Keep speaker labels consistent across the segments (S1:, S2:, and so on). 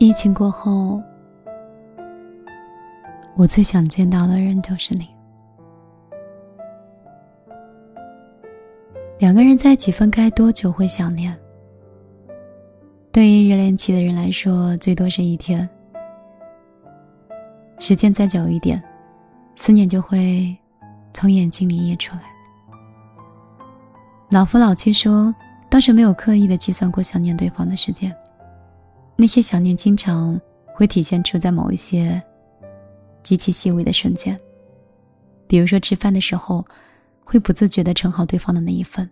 S1: 疫情过后，我最想见到的人就是你。两个人在一起分开多久会想念？对于热恋期的人来说，最多是一天。时间再久一点，思念就会从眼睛里溢出来。老夫老妻说，当时没有刻意的计算过想念对方的时间，那些想念经常会体现出在某一些极其细微的瞬间，比如说吃饭的时候。会不自觉的盛好对方的那一份。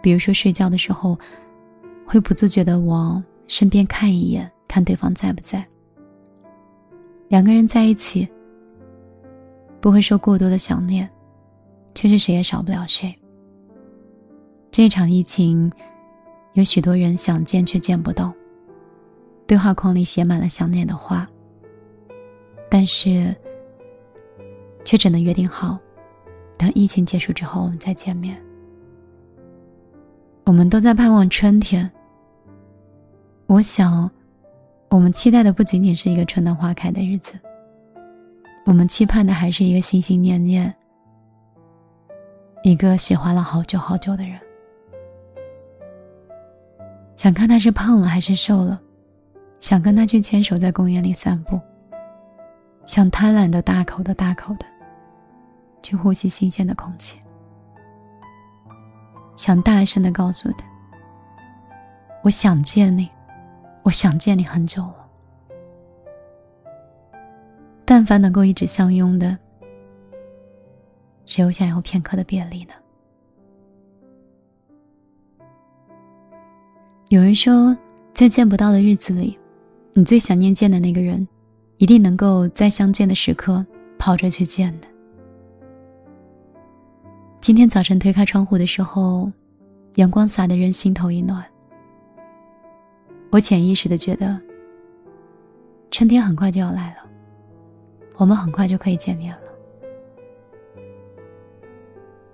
S1: 比如说睡觉的时候，会不自觉的往身边看一眼，看对方在不在。两个人在一起，不会说过多的想念，却是谁也少不了谁。这场疫情，有许多人想见却见不到，对话框里写满了想念的话，但是，却只能约定好。等疫情结束之后，我们再见面。我们都在盼望春天。我想，我们期待的不仅仅是一个春暖花开的日子，我们期盼的还是一个心心念念、一个喜欢了好久好久的人。想看他是胖了还是瘦了，想跟他去牵手在公园里散步，想贪婪的大口的大口的。去呼吸新鲜的空气，想大声的告诉他：“我想见你，我想见你很久了。”但凡能够一直相拥的，谁又想要片刻的别离呢？有人说，在见不到的日子里，你最想念见的那个人，一定能够在相见的时刻跑着去见的。今天早晨推开窗户的时候，阳光洒的人心头一暖。我潜意识的觉得，春天很快就要来了，我们很快就可以见面了。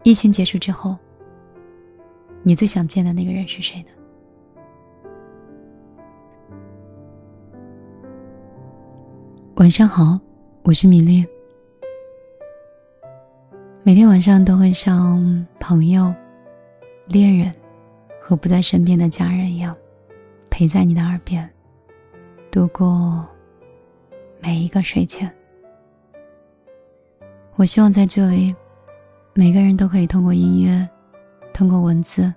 S1: 疫情结束之后，你最想见的那个人是谁呢？晚上好，我是米粒。每天晚上都会像朋友、恋人和不在身边的家人一样，陪在你的耳边，度过每一个睡前。我希望在这里，每个人都可以通过音乐，通过文字，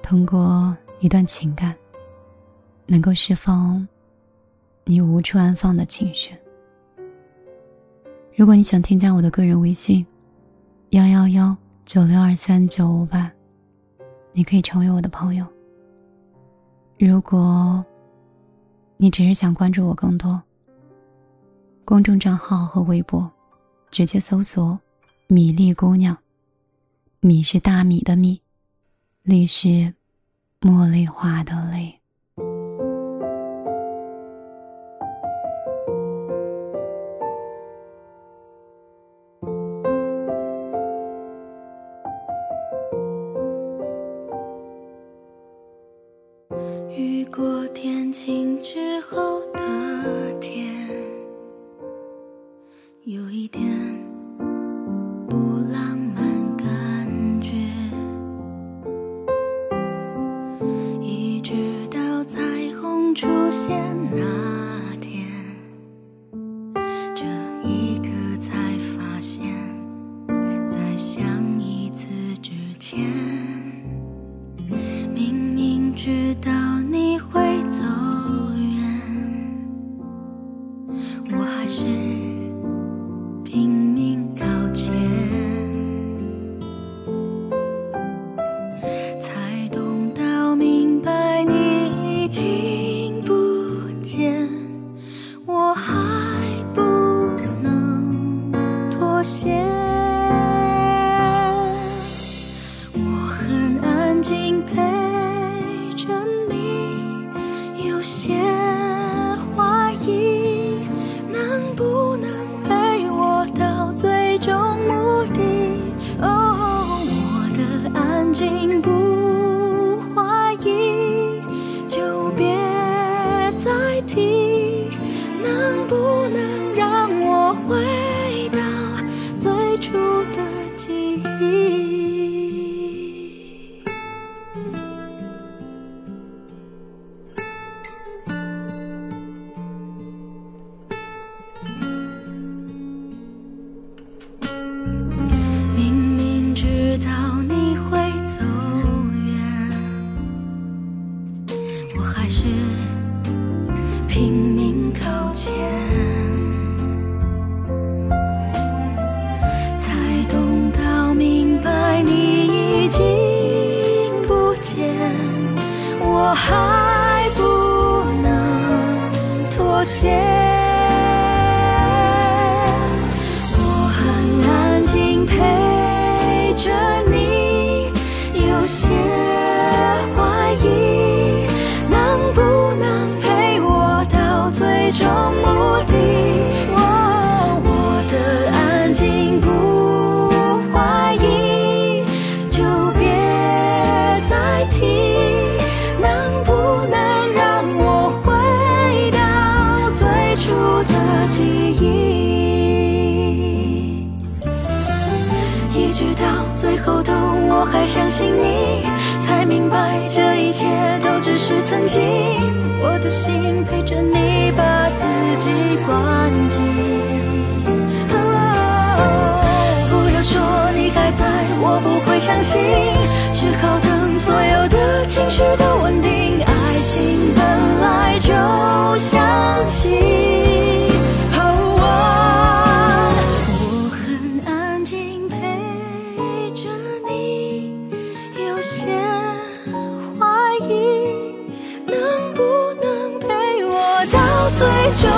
S1: 通过一段情感，能够释放你无处安放的情绪。如果你想添加我的个人微信。幺幺幺九六二三九五八，你可以成为我的朋友。如果你只是想关注我更多，公众账号和微博，直接搜索“米粒姑娘”。米是大米的米，粒是茉莉花的粒。
S2: 有一点妥协。还相信你，才明白这一切都只是曾经。我的心陪着你，把自己关紧。不要说你还在，我不会相信。只好等所有的情绪都稳定。最终